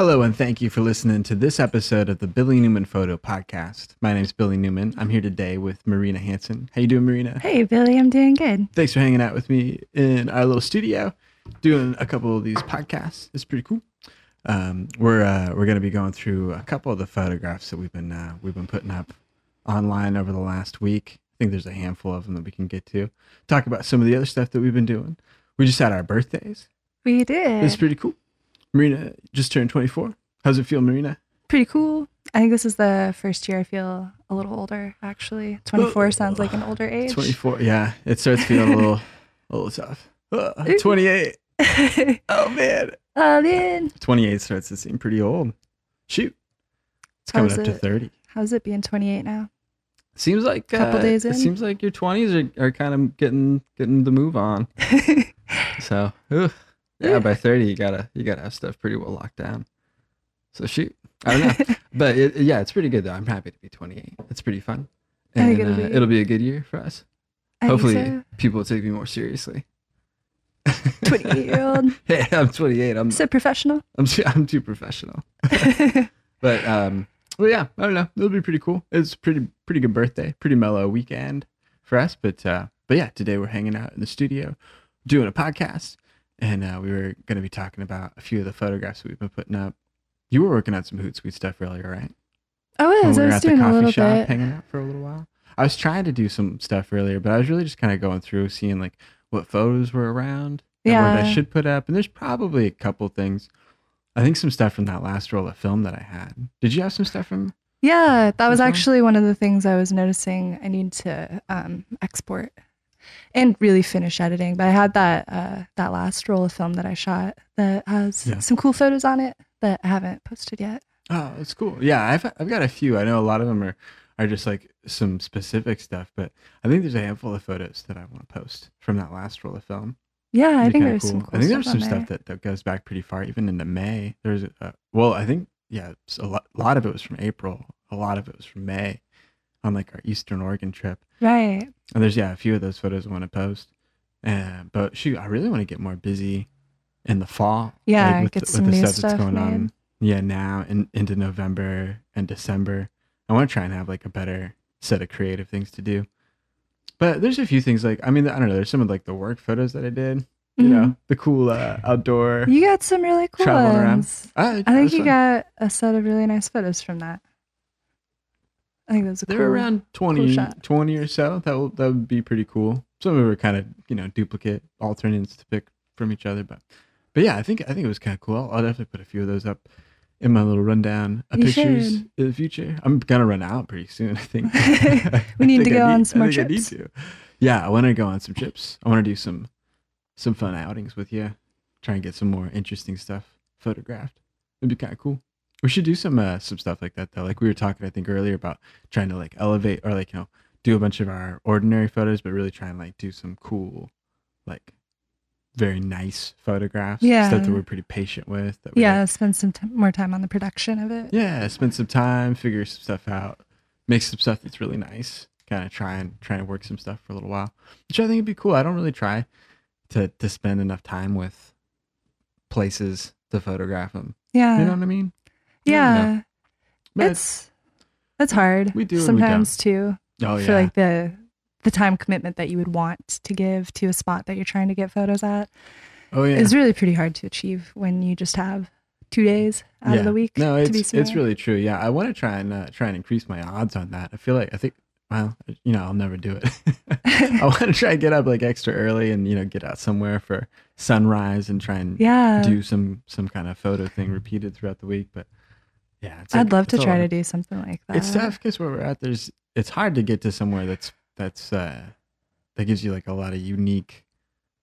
Hello, and thank you for listening to this episode of the Billy Newman Photo Podcast. My name is Billy Newman. I'm here today with Marina Hanson. How you doing, Marina? Hey, Billy, I'm doing good. Thanks for hanging out with me in our little studio, doing a couple of these podcasts. It's pretty cool. Um, we're uh, we're gonna be going through a couple of the photographs that we've been uh, we've been putting up online over the last week. I think there's a handful of them that we can get to. Talk about some of the other stuff that we've been doing. We just had our birthdays. We did. It's pretty cool. Marina just turned 24. How's it feel, Marina? pretty cool. I think this is the first year I feel a little older, actually. 24 sounds like an older age. 24. Yeah, it starts feeling a little, a little tough. Uh, 28. Oh man. oh, man. 28 starts to seem pretty old. Shoot. It's coming How's up to 30. How's it being 28 now? Seems like a Couple uh, days It in? seems like your 20s are, are kind of getting getting the move on. So, ugh. Yeah, by 30 you got to you got to have stuff pretty well locked down. So shoot. I don't know. but it, yeah, it's pretty good though. I'm happy to be 28. It's pretty fun. And uh, it'll be- it'll be a good year for us. I Hopefully so. people will take me more seriously. 28 year old. hey, I'm 28. I'm So professional. I'm too, I'm too professional. But um, well, yeah, I don't know. It'll be pretty cool. It's pretty pretty good birthday, pretty mellow weekend for us. But uh, but yeah, today we're hanging out in the studio, doing a podcast, and uh, we were going to be talking about a few of the photographs we've been putting up. You were working on some Hootsuite stuff earlier, right? I When was. we I was at the doing a coffee little shop, bit. hanging out for a little while. I was trying to do some stuff earlier, but I was really just kind of going through, seeing like what photos were around, and what I should put up. And there's probably a couple things. I think some stuff from that last roll of film that I had. Did you have some stuff from? Yeah, that was actually one of the things I was noticing I need to um, export and really finish editing. But I had that uh, that last roll of film that I shot that has Yeah. some cool photos on it that I haven't posted yet. Oh, it's cool. Yeah, I've I've got a few. I know a lot of them are are just like some specific stuff, but I think there's a handful of photos that I want to post from that last roll of film. Yeah, I It'd think there's some cool I think stuff there's some there. stuff that, that goes back pretty far, even into May. There's well, I think yeah, a lot. A lot of it was from April. A lot of it was from May, on like our Eastern Oregon trip. Right. And there's yeah, a few of those photos I want to post. Uh, but shoot, I really want to get more busy in the fall. Yeah, with get the, some with the new stuff that's stuff going on. Yeah, now and into November and December. I want to try and have like a better set of creative things to do. But there's a few things like I mean I don't know. There's some of like the work photos that I did. You know, the cool uh, outdoor. You got some really cool ones. Ah, I think you fun. got a set of really nice photos from that. I think those are They're cool. around 20, shot. 20 or so. That will that would be pretty cool. Some of them are kind of you know duplicate alternates to pick from each other, but but yeah, I think I think it was kind of cool. I'll, I'll definitely put a few of those up in my little rundown of You pictures should. in the future. I'm gonna run out pretty soon. I think We need to think I go on some more need trips. to. Yeah, I want to go on some trips. I want to do some some fun outings with you. Try and get some more interesting stuff photographed. It'd be kind of cool. We should do some uh, some stuff like that though. Like we were talking, I think earlier about trying to like elevate or like you know do a bunch of our ordinary photos, but really try and like do some cool, like very nice photographs. Yeah, stuff that we're pretty patient with. That we, Yeah, like, spend some t- more time on the production of it. yeah, spend some time, figure some stuff out, make some stuff that's really nice. Kind of try and try and work some stuff for a little while, which I think would be cool. I don't really try to to spend enough time with places to photograph them. Yeah. You know what I mean? I yeah. It's it's hard we do and we sometimes too oh yeah. for like the the time commitment that you would want to give to a spot that you're trying to get photos at oh yeah. is really pretty hard to achieve when you just have two days out yeah. of the week No, to it's it's really true. Yeah, I want to try and uh, try and increase my odds on that. I feel like I think well, you know, I'll never do it. I want to try and get up like extra early and you know get out somewhere for sunrise and try and yeah do some some kind of photo thing repeated throughout the week. But yeah, i'd like- love to try to do something like that It's tough because where we're at, there's it's hard to get to somewhere that's that's uh that gives you like a lot of unique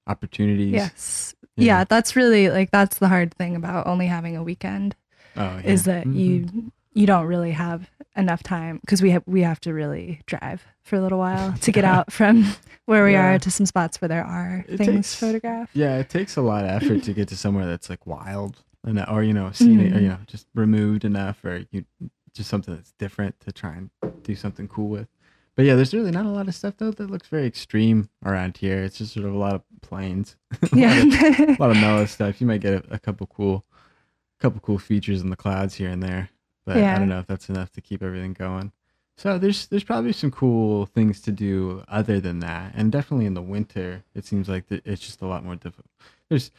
opportunities. yes yeah know. that's really like that's the hard thing about only having a weekend Oh, yeah. is that Mhm. you you don't really have enough time because we have we have to really drive for a little while to get out from where we Yeah. are to some spots where there are It things takes- photographed. Yeah, it takes a lot of effort to get to somewhere that's like wild and or you know scenic or Mhm. you know just removed enough or you just something that's different to try and do something cool with. But yeah, there's really not a lot of stuff though that looks very extreme around here. It's just sort of a lot of plains, a, lot of, Yeah. a lot of mellow stuff. You might get a, a couple cool couple cool features in the clouds here and there, but I don't know if that's enough to keep everything going. So there's there's probably some cool things to do other than that, and definitely in the winter, it seems like it's just a lot more difficult. There's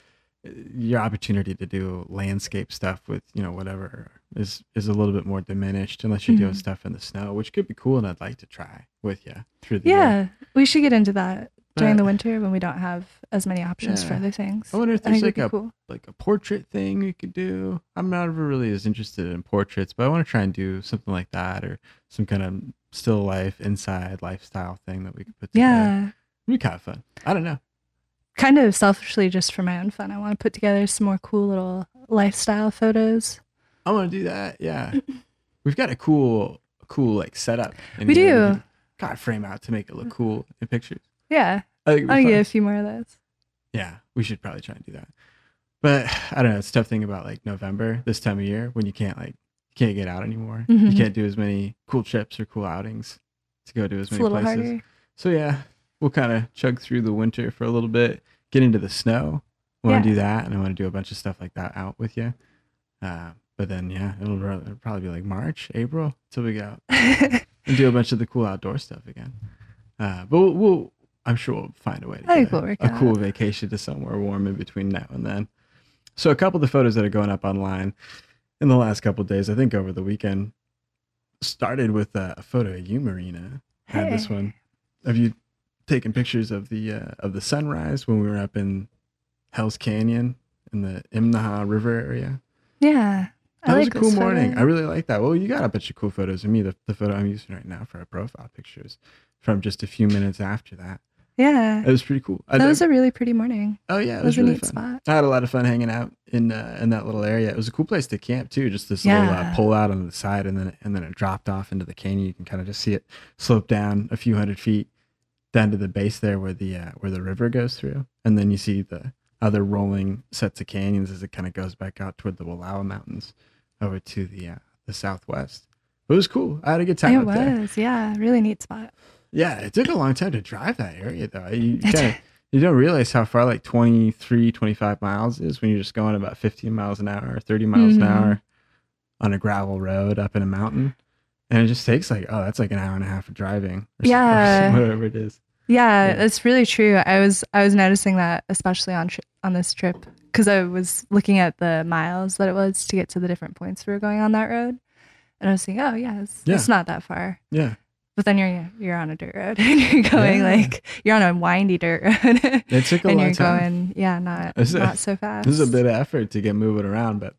your opportunity to do landscape stuff with you know whatever is is a little bit more diminished unless you're doing Mhm. stuff in the snow, which could be cool, and I'd like to try with you through the year. Yeah, we should get into that during the winter when we don't have as many options for other things. I wonder if there's like a cool. like a portrait thing we could do. I'm not ever really as interested in portraits, but I want to try and do something like that or some kind of still life inside lifestyle thing that we could put together. Yeah, It'd be kind of fun. I don't know. Kind of selfishly, just for my own fun, I want to put together some more cool little lifestyle photos. I want to do that. Yeah. We've got a cool, cool like setup. in We do. Kind of frame out to make it look cool in pictures. Yeah, I think I'll get a few more of those. Yeah, we should probably try and do that. But I don't know. It's a tough thing about like November, this time of year, when you can't like you can't get out anymore. You Mhm. can't do as many cool trips or cool outings to go to as It's a many places. harder. So yeah, we'll kind of chug through the winter for a little bit, get into the snow. I want to Yeah. do that, and I want to do a bunch of stuff like that out with you. Uh, but then yeah, it'll, it'll probably be like March, April till we go and do a bunch of the cool outdoor stuff again. Uh, but we'll, we'll I'm sure we'll find a way to get a, a cool vacation to somewhere warm in between now and then. So a couple of the photos that are going up online in the last couple of days, I think over the weekend, started with uh, a photo of you, Marina. I had this one. Have you taken pictures of the uh, of the sunrise when we were up in Hell's Canyon in the Imnaha River area? Yeah, That I was like a cool morning. I really like that. Well, you got a bunch of cool photos of me. The, the photo I'm using right now for our profile pictures from just a few minutes after that. Yeah, It was pretty cool. I that did- was a really pretty morning. oh yeah, it That was, was a really neat fun. spot. I had a lot of fun hanging out in uh, in that little area. It was a cool place to camp too. Just this little uh, pull out on the side, and then and then it dropped off into the canyon. You can kind of just see it slope down a few hundred feet down to the base there, where the uh, where the river goes through, and then you see the other rolling sets of canyons as it kind of goes back out toward the Wallowa Mountains over to the uh, the southwest. It was cool. I had a good time It up there. was, yeah, really neat spot. Yeah, it took a long time to drive that area though. You kind of you don't realize how far like 23, 25 miles is when you're just going about 15 miles an hour, 30 miles an Mhm. hour on a gravel road up in a mountain. And it just takes like, oh, that's like an hour and a half of driving. Or so- or Yeah. whatever it is. Yeah, Yeah. it's really true. I was I was noticing that especially on tri- on this trip because I was looking at the miles that it was to get to the different points we were going on that road, and I was thinking, oh yeah, it's, Yeah. it's not that far. Yeah. But then you're you're on a dirt road and you're going Yeah. like you're on a windy dirt road It took a and long you're time. going yeah not is- not so fast. This is a bit of effort to get moving around, but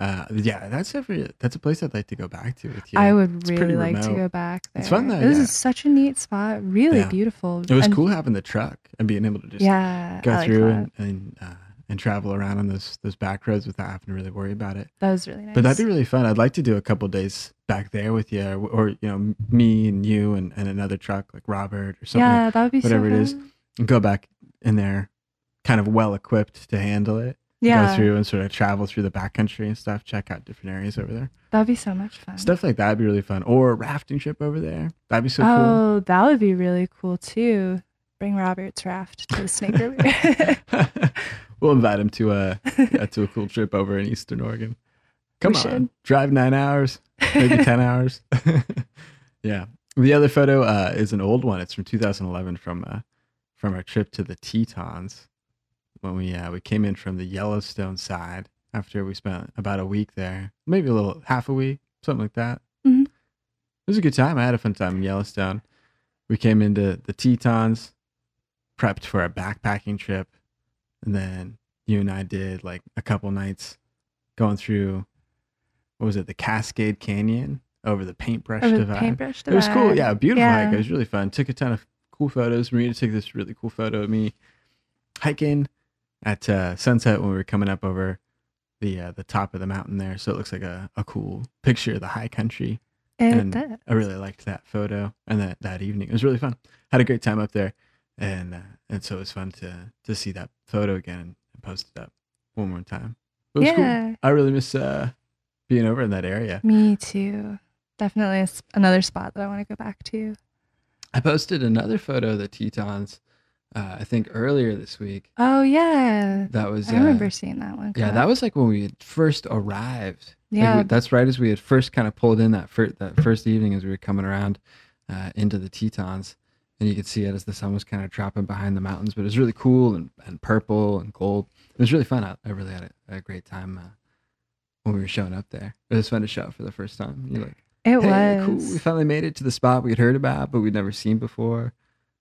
uh, yeah, that's every that's a place I'd like to go back to with you. I would It's really like to go back there. It's fun though, This yeah. is such a neat spot. Really Yeah. beautiful. It was And- cool having the truck and being able to just Yeah, go I through that. and and, uh, and travel around on those those back roads without having to really worry about it. that was really nice. But that'd be really fun. I'd like to do a couple days back there with you, or, or you know, me and you and, and another truck like Robert or something, yeah, that would be whatever so it is. and go back in there, kind of well equipped to handle it. Yeah, Go through and sort of travel through the backcountry and stuff. Check out different areas over there. that'd be so much fun. Stuff like that'd be really fun. Or a rafting trip over there. That'd be so cool. oh, that would be really cool too. Bring Robert's raft to the Snake River. we'll invite him to a yeah, to a cool trip over in Eastern Oregon. Come We on, should. drive nine hours, maybe 10 hours. yeah. The other photo uh, is an old one. It's from 2011 from uh, from our trip to the Tetons when we uh, we came in from the Yellowstone side after we spent about a week there, maybe a little half a week, something like that. Mhm. It was a good time. I had a fun time in Yellowstone. We came into the Tetons, prepped for a backpacking trip, and then you and I did like a couple nights going through what was it, the Cascade Canyon over the paintbrush Over the divide. paintbrush It was cool. Yeah, beautiful hike. It was really fun. Took a ton of cool photos. Marina took this really cool photo of me hiking at uh, sunset when we were coming up over the uh, the top of the mountain there. So it looks like a, a cool picture of the high country. It and does. I really liked that photo and that, that evening. It was really fun. Had a great time up there, and uh, and so it was fun to to see that photo again and post it up one more time. It was cool. Yeah. I really miss uh, being over in that area. Me too. Definitely a s- another spot that I want to go back to. I posted another photo of the Tetons uh, I think earlier this week. Oh yeah, That was I remember uh, seeing that one. yeah, come that was like when we had first arrived. Like, Yeah. we- that's right as we had first kind of pulled in that first that first evening as we were coming around uh, into the Tetons, and you could see it as the sun was kind of dropping behind the mountains. But it was really cool and, and purple and gold. It was really fun. I, I really had a, a great time uh, when we were showing up there. It was fun to show up for the first time. You're like, It hey, was. cool. We finally made it to the spot we had heard about, but we'd never seen before.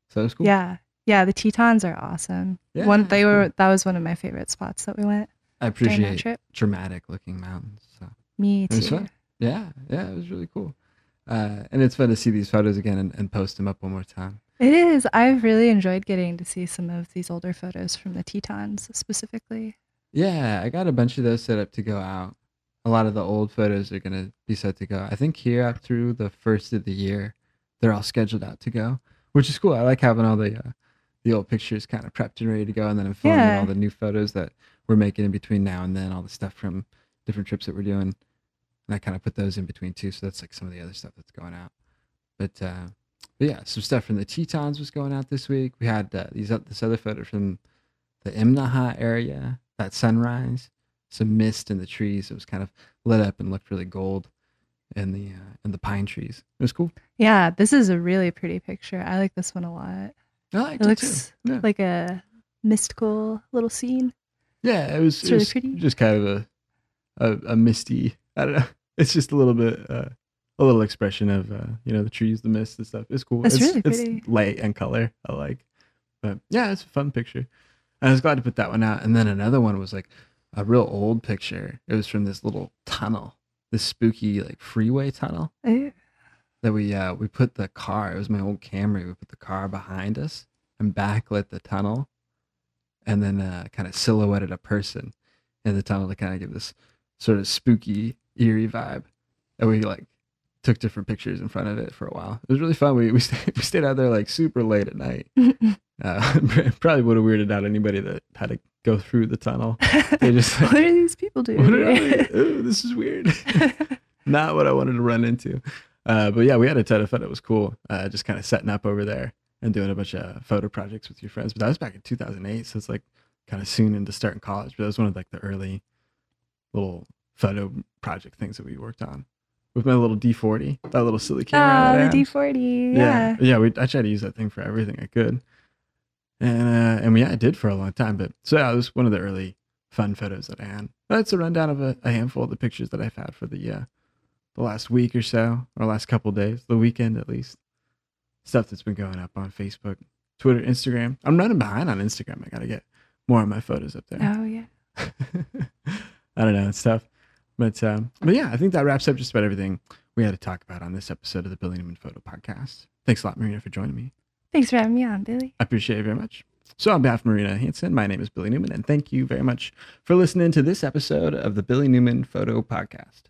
So it was cool. Yeah, yeah. The Tetons are awesome. Yeah, one they were that was one of my favorite spots that we went I appreciate trip. dramatic looking mountains. So. Me too. Yeah, yeah, it was really cool. Uh, and it's fun to see these photos again and, and post them up one more time. It is. I've really enjoyed getting to see some of these older photos from the Tetons specifically. Yeah, I got a bunch of those set up to go out. A lot of the old photos are going to be set to go. I think here up through the first of the year, they're all scheduled out to go, which is cool. I like having all the uh, the old pictures kind of prepped and ready to go, and then informing Yeah. all the new photos that we're making in between now and then, all the stuff from different trips that we're doing. And I kind of put those in between too. So that's like some of the other stuff that's going out. But, uh, but yeah, some stuff from the Tetons was going out this week. We had uh, these this other photo from the Imnaha area, that sunrise, some mist in the trees. It was kind of lit up and looked really gold in the uh, in the pine trees. It was cool. Yeah, this is a really pretty picture. I like this one a lot. I liked It looks. Yeah. like a mystical little scene. yeah, it was, it's it really was pretty. just kind of a, a a misty. I don't know. It's just a little bit uh, a little expression of uh, you know the trees, the mist, and stuff. It's cool. It's it's really it's pretty. light and color. I like. But yeah, it's a fun picture. I was glad to put that one out. And then another one was like a real old picture. It was from this little tunnel, this spooky like freeway tunnel Eh, that we uh we put the car. It was my old Camry. We put the car behind us and backlit the tunnel, and then uh, kind of silhouetted a person in the tunnel to kind of give this sort of spooky, eerie vibe. And we like took different pictures in front of it for a while. It was really fun. We we stayed, we stayed out there like super late at night. Uh, probably would have weirded out anybody that had to go through the tunnel. They just like, what are these people doing? what are they? This is weird. Not what I wanted to run into. Uh, but yeah, we had a ton of fun. It was cool. Uh, just kind of setting up over there and doing a bunch of photo projects with your friends. But that was back in 2008, so it's like kind of soon into starting college. But that was one of like the early little photo project things that we worked on with my little D40, that little silly camera. Ah, the. D40. Yeah, Yeah. yeah. We I tried to use that thing for everything I could, and uh, and yeah, I did for a long time. But so yeah, it was one of the early fun photos that I had. That's a rundown of a, a handful of the pictures that I've had for the uh, the last week or so, or last couple days, the weekend at least. Stuff that's been going up on Facebook, Twitter, Instagram. I'm running behind on Instagram. I gotta get more of my photos up there. Oh yeah. I don't know. It's tough. But um, but yeah, I think that wraps up just about everything we had to talk about on this episode of the Billy Newman Photo Podcast. Thanks a lot, Marina, for joining me. Thanks for having me on, Billy. I appreciate it very much. So, on behalf of Marina Hanson, my name is Billy Newman, and thank you very much for listening to this episode of the Billy Newman Photo Podcast.